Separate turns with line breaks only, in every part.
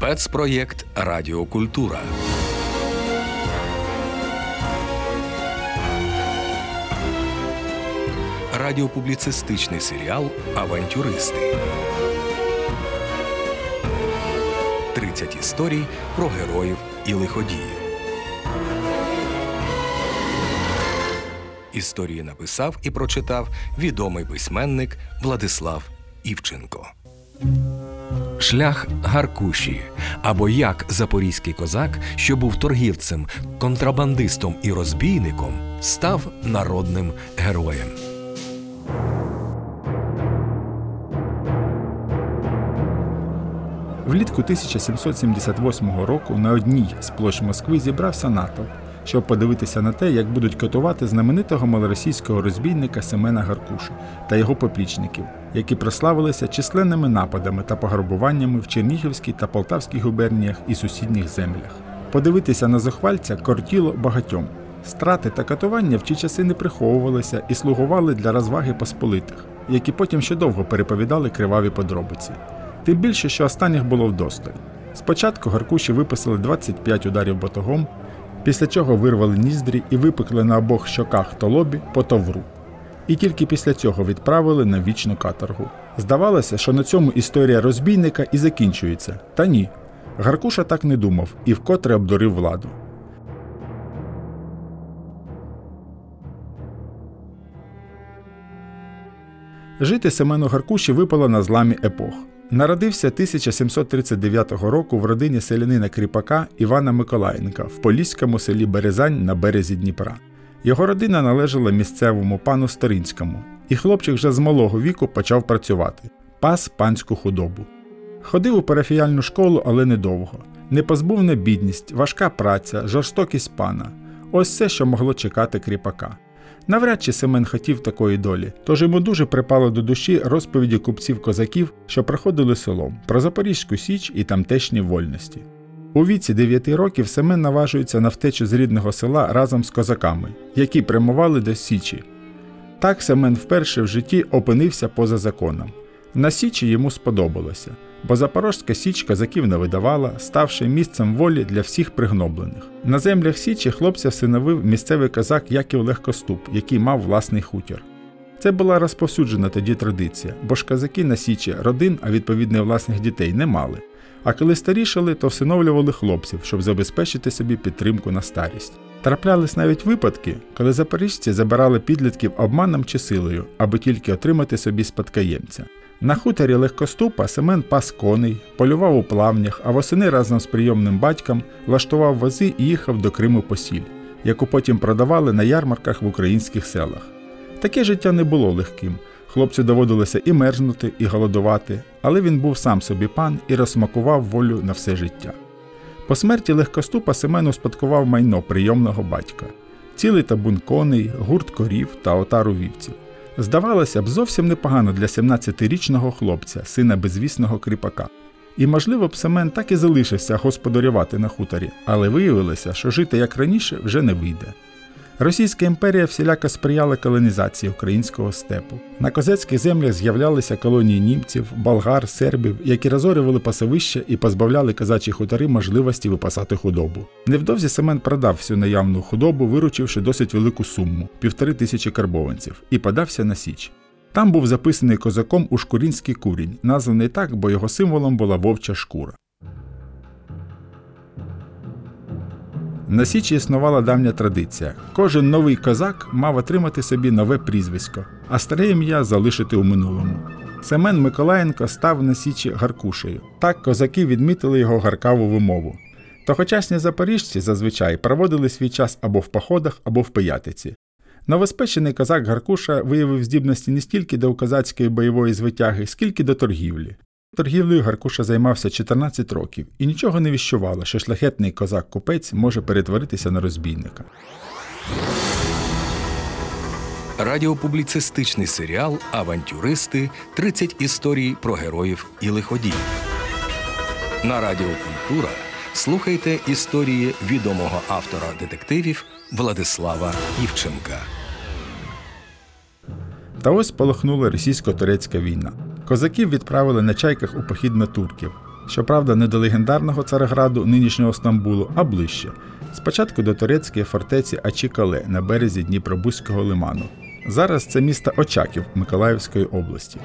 Спецпроєкт Радіокультура. Радіопубліцистичний серіал Авантюристи. 30 історій про героїв і лиходіїв. Історії написав і прочитав відомий письменник Владислав Івченко. Шлях Гаркуші або як запорізький козак, що був торгівцем, контрабандистом і розбійником, став народним героєм.
Влітку 1778 року на одній з площ Москви зібрався натовп, щоб подивитися на те, як будуть катувати знаменитого малоросійського розбійника Семена Гаркуша та його поплічників, які прославилися численними нападами та пограбуваннями в Чернігівській та Полтавській губерніях і сусідніх землях. Подивитися на зухвальця кортіло багатьом. Страти та катування в ті часи не приховувалися і слугували для розваги посполитих, які потім ще довго переповідали криваві подробиці. Тим більше, що останніх було вдосталь. Спочатку Гаркуші виписали 25 ударів батогом, після чого вирвали ніздрі і випекли на обох щоках та лобі по товру. І тільки після цього відправили на вічну каторгу. Здавалося, що на цьому історія розбійника і закінчується. Та ні. Гаркуша так не думав і вкотре обдурив владу. Жити Семену Гаркуші випало на зламі епох. Народився 1739 року в родині селянина кріпака Івана Миколаєнка в поліському селі Березань на березі Дніпра. Його родина належала місцевому пану Старинському, і хлопчик вже з малого віку почав працювати пас панську худобу. Ходив у парафіяльну школу, але недовго. Непозбувна бідність, важка праця, жорстокість пана ось все, що могло чекати кріпака. Навряд чи Семен хотів такої долі, тож йому дуже припало до душі розповіді купців козаків, що проходили селом, про Запорізьку Січ і тамтешні вольності. У віці 9 років Семен наважується на втечу з рідного села разом з козаками, які прямували до Січі. Так Семен вперше в житті опинився поза законом. На Січі йому сподобалося, бо Запорожська Січ козаків не видавала, ставши місцем волі для всіх пригноблених. На землях Січі хлопця всиновив місцевий козак Яків Легкоступ, який мав власний хутір. Це була розповсюджена тоді традиція, бо ж козаки на Січі родин, а відповідно власних дітей, не мали. А коли старішали, то всиновлювали хлопців, щоб забезпечити собі підтримку на старість. Траплялись навіть випадки, коли запоріжці забирали підлітків обманом чи силою, аби тільки отримати собі спадкоємця. На хуторі легкоступа Семен пас коней, полював у плавнях, а восени разом з прийомним батьком влаштував вози і їхав до Криму по сіль, яку потім продавали на ярмарках в українських селах. Таке життя не було легким. Хлопцю доводилося і мерзнути, і голодувати, але він був сам собі пан і розсмакував волю на все життя. По смерті легкоступа Семен успадкував майно прийомного батька, цілий табун коней, гурт корів та отару вівців. Здавалося б, зовсім непогано для 17-річного хлопця, сина безвісного кріпака. І, можливо, б Семен так і залишився господарювати на хуторі, але виявилося, що жити як раніше вже не вийде. Російська імперія всіляко сприяла колонізації українського степу. На козацьких землях з'являлися колонії німців, болгар, сербів, які розорювали пасовища і позбавляли козачі хутори можливості випасати худобу. Невдовзі Семен продав всю наявну худобу, виручивши досить велику суму півтори тисячі карбованців, і подався на Січ. Там був записаний козаком у шкурінський курінь, названий так, бо його символом була вовча шкура. На Січі існувала давня традиція. Кожен новий козак мав отримати собі нове прізвисько, а старе ім'я залишити у минулому. Семен Миколаєнко став на Січі Гаркушею. Так козаки відмітили його гаркаву вимову. Тогочасні запоріжці зазвичай проводили свій час або в походах, або в пиятиці. Новоспечений козак Гаркуша виявив здібності не стільки до козацької бойової звитяги, скільки до торгівлі. Торгівлею Гаркуша займався 14 років і нічого не віщувало, що шляхетний козак-купець може перетворитися на розбійника.
Радіопубліцистичний серіал Авантюристи 30 історій про героїв і лиходіїв. На Радіо Культура слухайте історії відомого автора детективів Владислава Івченка.
Та ось полохнула російсько-турецька війна. Козаків відправили на чайках у похід на турків. Щоправда, не до легендарного Цареграду нинішнього Стамбулу, а ближче. Спочатку до турецької фортеці Ачікале на березі Дніпробузького лиману. Зараз це місто Очаків Миколаївської області.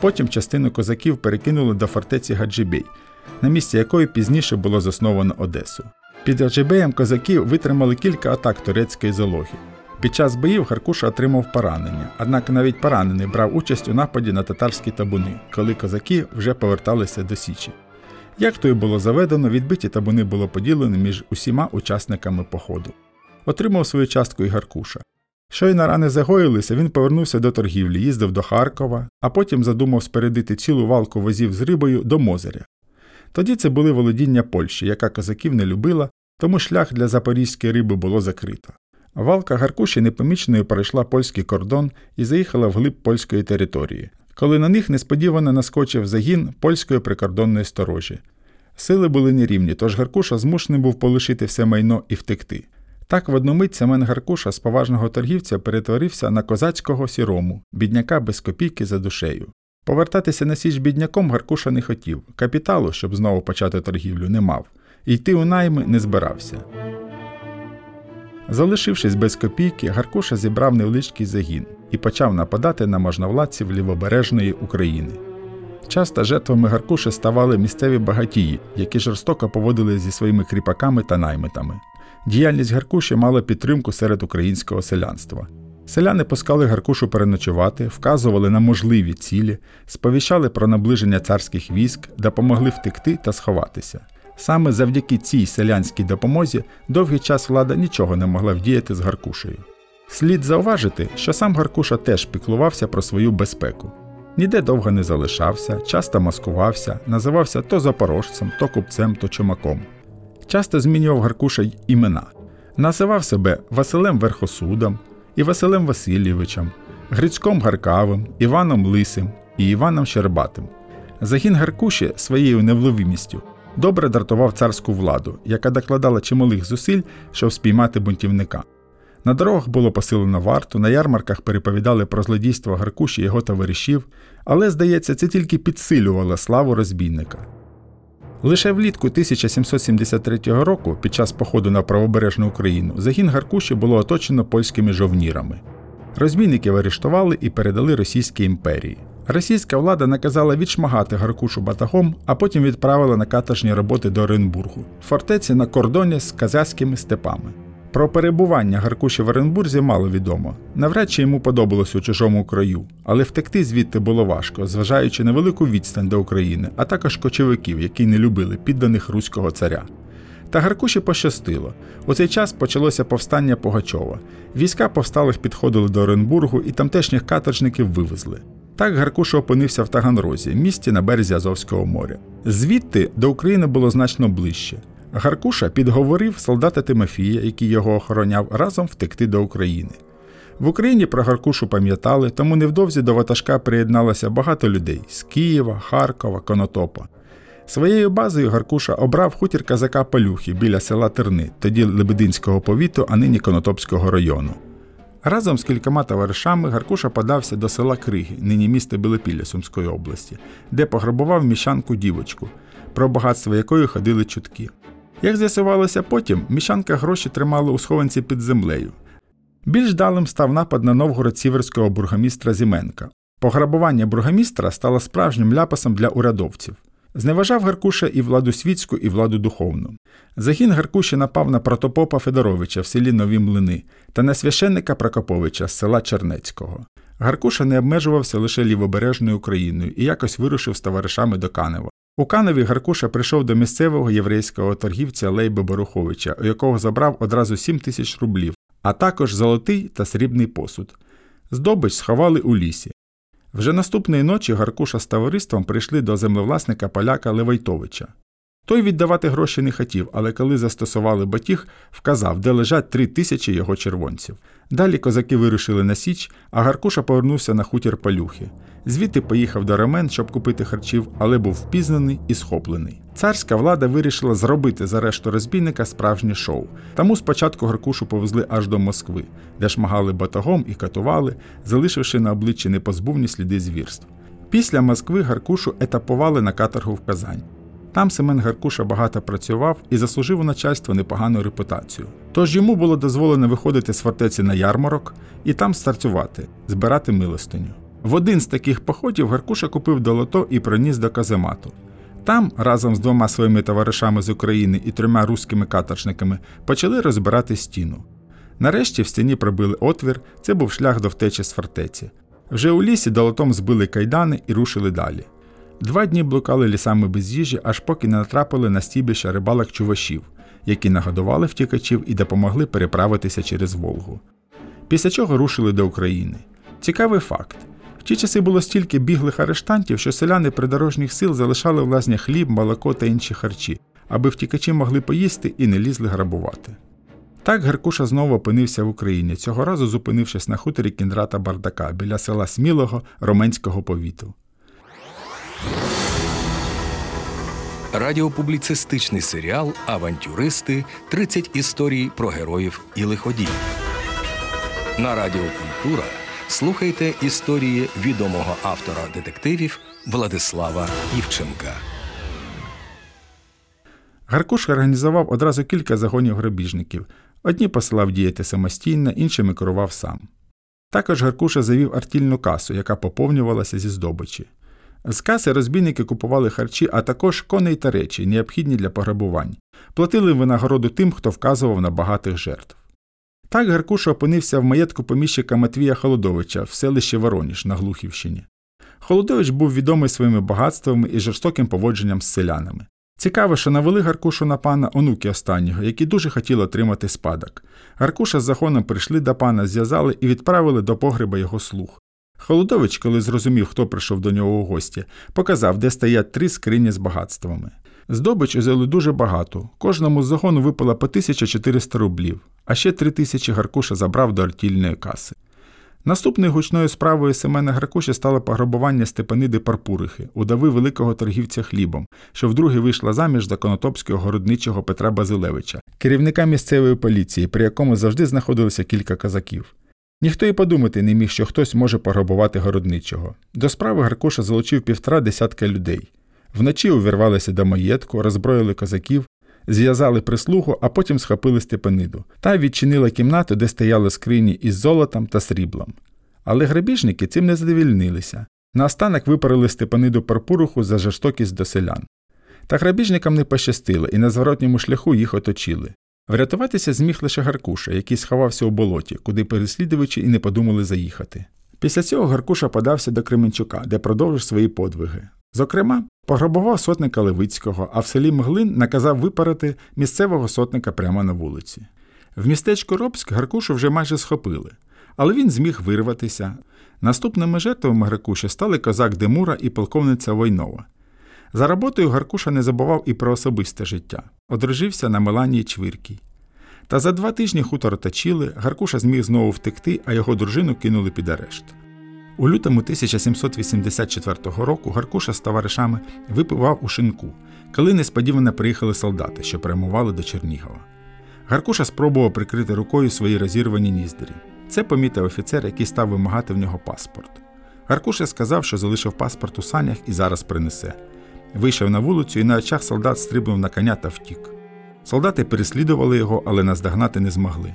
Потім частину козаків перекинули до фортеці Гаджибей, на місці якої пізніше було засновано Одесу. Під Гаджибеєм козаків витримали кілька атак турецької залоги. Під час боїв Харкуша отримав поранення, однак навіть поранений брав участь у нападі на татарські табуни, коли козаки вже поверталися до Січі. Як то й було заведено, відбиті табуни було поділено між усіма учасниками походу. Отримав свою частку і Гаркуша. Щойно рани загоїлися, він повернувся до торгівлі, їздив до Харкова, а потім задумав спередити цілу валку возів з рибою до Мозеря. Тоді це були володіння Польщі, яка козаків не любила, тому шлях для запорізької риби було закрито. Валка Гаркуші непоміченою перейшла польський кордон і заїхала вглиб польської території, коли на них несподівано наскочив загін польської прикордонної сторожі. Сили були нерівні, тож Гаркуша змушений був полишити все майно і втекти. Так в одну мить Семен Гаркуша з поважного торгівця перетворився на козацького сірому, бідняка без копійки за душею. Повертатися на січ бідняком Гаркуша не хотів, капіталу, щоб знову почати торгівлю, не мав, йти у найми не збирався. Залишившись без копійки, Гаркуша зібрав невеличкий загін і почав нападати на можновладців лівобережної України. Часто жертвами Гаркуші ставали місцеві багатії, які жорстоко поводили зі своїми кріпаками та наймитами. Діяльність Гаркуші мала підтримку серед українського селянства. Селяни пускали Гаркушу переночувати, вказували на можливі цілі, сповіщали про наближення царських військ, допомогли втекти та сховатися. Саме завдяки цій селянській допомозі довгий час влада нічого не могла вдіяти з Гаркушею. Слід зауважити, що сам Гаркуша теж піклувався про свою безпеку. Ніде довго не залишався, часто маскувався, називався то запорожцем, то купцем, то чумаком. Часто змінював Гаркуша й імена. Називав себе Василем Верхосудом і Василем Васильєвичем, Грицьком Гаркавим, Іваном Лисим і Іваном Щербатим. Загін Гаркуші своєю невловимістю добре дратував царську владу, яка докладала чималих зусиль, щоб спіймати бунтівника. На дорогах було посилено варту, на ярмарках переповідали про злодійство Гаркуші його товаришів, але, здається, це тільки підсилювало славу розбійника. Лише влітку 1773 року, під час походу на правобережну Україну, загін Гаркуші було оточено польськими жовнірами. Розбійників арештували і передали Російській імперії. Російська влада наказала відшмагати Гаркушу батагом, а потім відправила на каторжні роботи до Оренбургу, фортеці на кордоні з казахськими степами. Про перебування Гаркуші в Оренбурзі мало відомо. Навряд чи йому подобалось у чужому краю, але втекти звідти було важко, зважаючи на велику відстань до України, а також кочовиків, які не любили підданих руського царя. Та Гаркуші пощастило. У цей час почалося повстання Погачова. Війська повсталих підходили до Оренбургу і тамтешніх каторжників вивезли. Так Гаркуша опинився в Таганрозі, місті на березі Азовського моря. Звідти до України було значно ближче. Гаркуша підговорив солдата Тимофія, який його охороняв, разом втекти до України. В Україні про Гаркушу пам'ятали, тому невдовзі до ватажка приєдналося багато людей з Києва, Харкова, Конотопа. Своєю базою Гаркуша обрав хутір казака Палюхи біля села Терни, тоді Лебединського повіту, а нині Конотопського району. Разом з кількома товаришами Гаркуша подався до села Криги, нині місто Білопілля Сумської області, де пограбував міщанку дівочку, про багатство якої ходили чутки. Як з'ясувалося потім, міщанка гроші тримала у схованці під землею. Більш далим став напад на Новгород сіверського бургомістра Зіменка. Пограбування бургомістра стало справжнім ляпасом для урядовців. Зневажав Гаркуша і владу світську, і владу духовну. Загін Гаркуші напав на протопопа Федоровича в селі Нові Млини та на священника Прокоповича з села Чернецького. Гаркуша не обмежувався лише лівобережною Україною і якось вирушив з товаришами до Канева. У Канові Гаркуша прийшов до місцевого єврейського торгівця Лейби Боруховича, у якого забрав одразу 7 тисяч рублів, а також золотий та срібний посуд. Здобич сховали у лісі. Вже наступної ночі Гаркуша з товариством прийшли до землевласника поляка Левайтовича. Той віддавати гроші не хотів, але коли застосували батіг, вказав, де лежать три тисячі його червонців. Далі козаки вирушили на Січ, а Гаркуша повернувся на хутір палюхи. Звідти поїхав до Рамен, щоб купити харчів, але був впізнаний і схоплений. Царська влада вирішила зробити з арешту розбійника справжнє шоу. Тому спочатку Гаркушу повезли аж до Москви, де шмагали батагом і катували, залишивши на обличчі непозбувні сліди звірств. Після Москви Гаркушу етапували на каторгу в Казань. Там Семен Гаркуша багато працював і заслужив у начальство непогану репутацію. Тож йому було дозволено виходити з фортеці на ярмарок і там стартувати, збирати милостиню. В один з таких походів Гаркуша купив долото і проніс до каземату. Там, разом з двома своїми товаришами з України і трьома руськими каторжниками, почали розбирати стіну. Нарешті в стіні пробили отвір, це був шлях до втечі з фортеці. Вже у лісі долотом збили кайдани і рушили далі. Два дні блукали лісами без їжі, аж поки не натрапили на стібище рибалок чувашів, які нагодували втікачів і допомогли переправитися через Волгу. Після чого рушили до України. Цікавий факт. В ті часи було стільки біглих арештантів, що селяни придорожніх сил залишали в лазнях хліб, молоко та інші харчі, аби втікачі могли поїсти і не лізли грабувати. Так Геркуша знову опинився в Україні, цього разу зупинившись на хуторі Кіндрата Бардака біля села Смілого Роменського повіту.
Радіопубліцистичний серіал Авантюристи 30 історій про героїв і лиходіїв. На Радіо Культура слухайте історії відомого автора детективів Владислава Івченка.
Гаркуш організував одразу кілька загонів грабіжників. Одні посилав діяти самостійно, іншими керував сам. Також Гаркуша завів артільну касу, яка поповнювалася зі здобичі. З каси розбійники купували харчі, а також коней та речі, необхідні для пограбувань, платили винагороду тим, хто вказував на багатих жертв. Так Гаркуша опинився в маєтку поміщика Матвія Холодовича в селищі Вороніж на Глухівщині. Холодович був відомий своїми багатствами і жорстоким поводженням з селянами. Цікаво, що навели Гаркушу на пана онуки останнього, які дуже хотіли отримати спадок. Гаркуша з законом прийшли до пана, зв'язали і відправили до погреба його слуг. Холодович, коли зрозумів, хто прийшов до нього у гості, показав, де стоять три скрині з багатствами. Здобич узяли дуже багато, кожному з загону випало по 1400 рублів, а ще 3000 Гаркуша забрав до артільної каси. Наступною гучною справою Семена Гаркуші стало пограбування Степаниди Парпурихи, удави великого торгівця хлібом, що вдруге вийшла заміж за конотопського городничого Петра Базилевича, керівника місцевої поліції, при якому завжди знаходилося кілька казаків. Ніхто і подумати не міг, що хтось може пограбувати городничого. До справи Гаркуша залучив півтора десятка людей. Вночі увірвалися до маєтку, роззброїли козаків, зв'язали прислугу, а потім схопили Степаниду та відчинила кімнату, де стояли скрині із золотом та сріблом. Але грабіжники цим не задовільнилися. Наостанок випарили Степаниду Парпуруху за жорстокість до селян. Та грабіжникам не пощастило, і на зворотньому шляху їх оточили. Врятуватися зміг лише Гаркуша, який сховався у болоті, куди переслідувачі і не подумали заїхати. Після цього Гаркуша подався до Кременчука, де продовжив свої подвиги. Зокрема, пограбував сотника Левицького, а в селі Мглин наказав випарити місцевого сотника прямо на вулиці. В містечку Робськ Гаркушу вже майже схопили, але він зміг вирватися. Наступними жертвами Гаркуші стали козак Демура і полковниця Войнова. За роботою Гаркуша не забував і про особисте життя, одружився на Меланії Чвиркій. Та за два тижні хутор точили, Гаркуша зміг знову втекти, а його дружину кинули під арешт. У лютому 1784 року Гаркуша з товаришами випивав у шинку, коли несподівано приїхали солдати, що прямували до Чернігова. Гаркуша спробував прикрити рукою свої розірвані ніздрі. Це помітив офіцер, який став вимагати в нього паспорт. Гаркуша сказав, що залишив паспорт у санях і зараз принесе. Вийшов на вулицю і на очах солдат стрибнув на коня та втік. Солдати переслідували його, але наздогнати не змогли.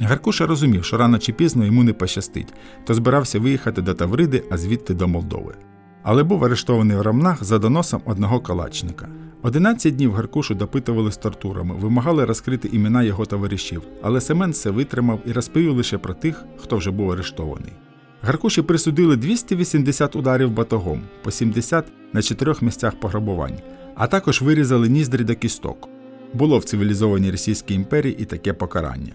Гаркуша розумів, що рано чи пізно йому не пощастить, то збирався виїхати до Тавриди, а звідти до Молдови. Але був арештований в рамнах за доносом одного калачника. 11 днів Гаркушу допитували з тортурами, вимагали розкрити імена його товаришів, але Семен все витримав і розповів лише про тих, хто вже був арештований. Гаркуші присудили 280 ударів батогом, по 70 на чотирьох місцях пограбувань, а також вирізали ніздрі до кісток. Було в цивілізованій Російській імперії і таке покарання.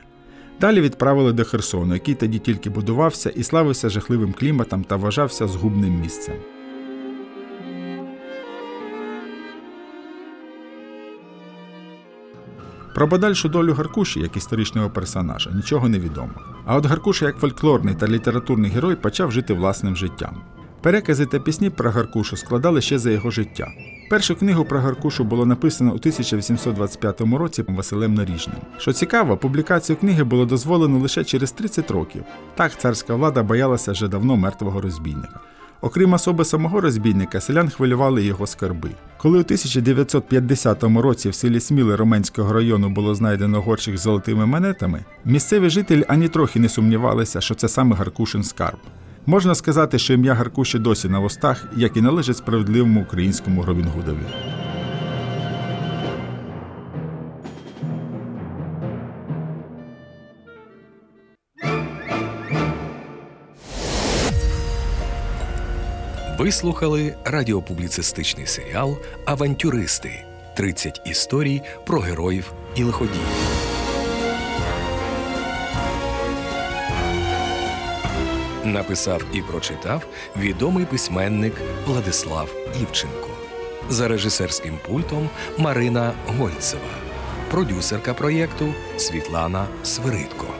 Далі відправили до Херсону, який тоді тільки будувався і славився жахливим кліматом та вважався згубним місцем. Про подальшу долю Гаркуші, як історичного персонажа, нічого не відомо. А от Гаркуша, як фольклорний та літературний герой, почав жити власним життям. Перекази та пісні про Гаркушу складали ще за його життя. Першу книгу про Гаркушу було написано у 1825 році Василем Наріжним. Що цікаво, публікацію книги було дозволено лише через 30 років. Так царська влада боялася вже давно мертвого розбійника. Окрім особи самого розбійника, селян хвилювали його скарби. Коли у 1950 році в селі Сміли Роменського району було знайдено горщик з золотими монетами, місцеві жителі ані трохи не сумнівалися, що це саме Гаркушин скарб. Можна сказати, що ім'я Гаркуші досі на вустах, як і належить справедливому українському Робінгудові.
Ви слухали радіопубліцистичний серіал Авантюристи 30 історій про героїв і лиходіїв. Написав і прочитав відомий письменник Владислав Івченко. За режисерським пультом Марина Гольцева, продюсерка проєкту Світлана Свиридко.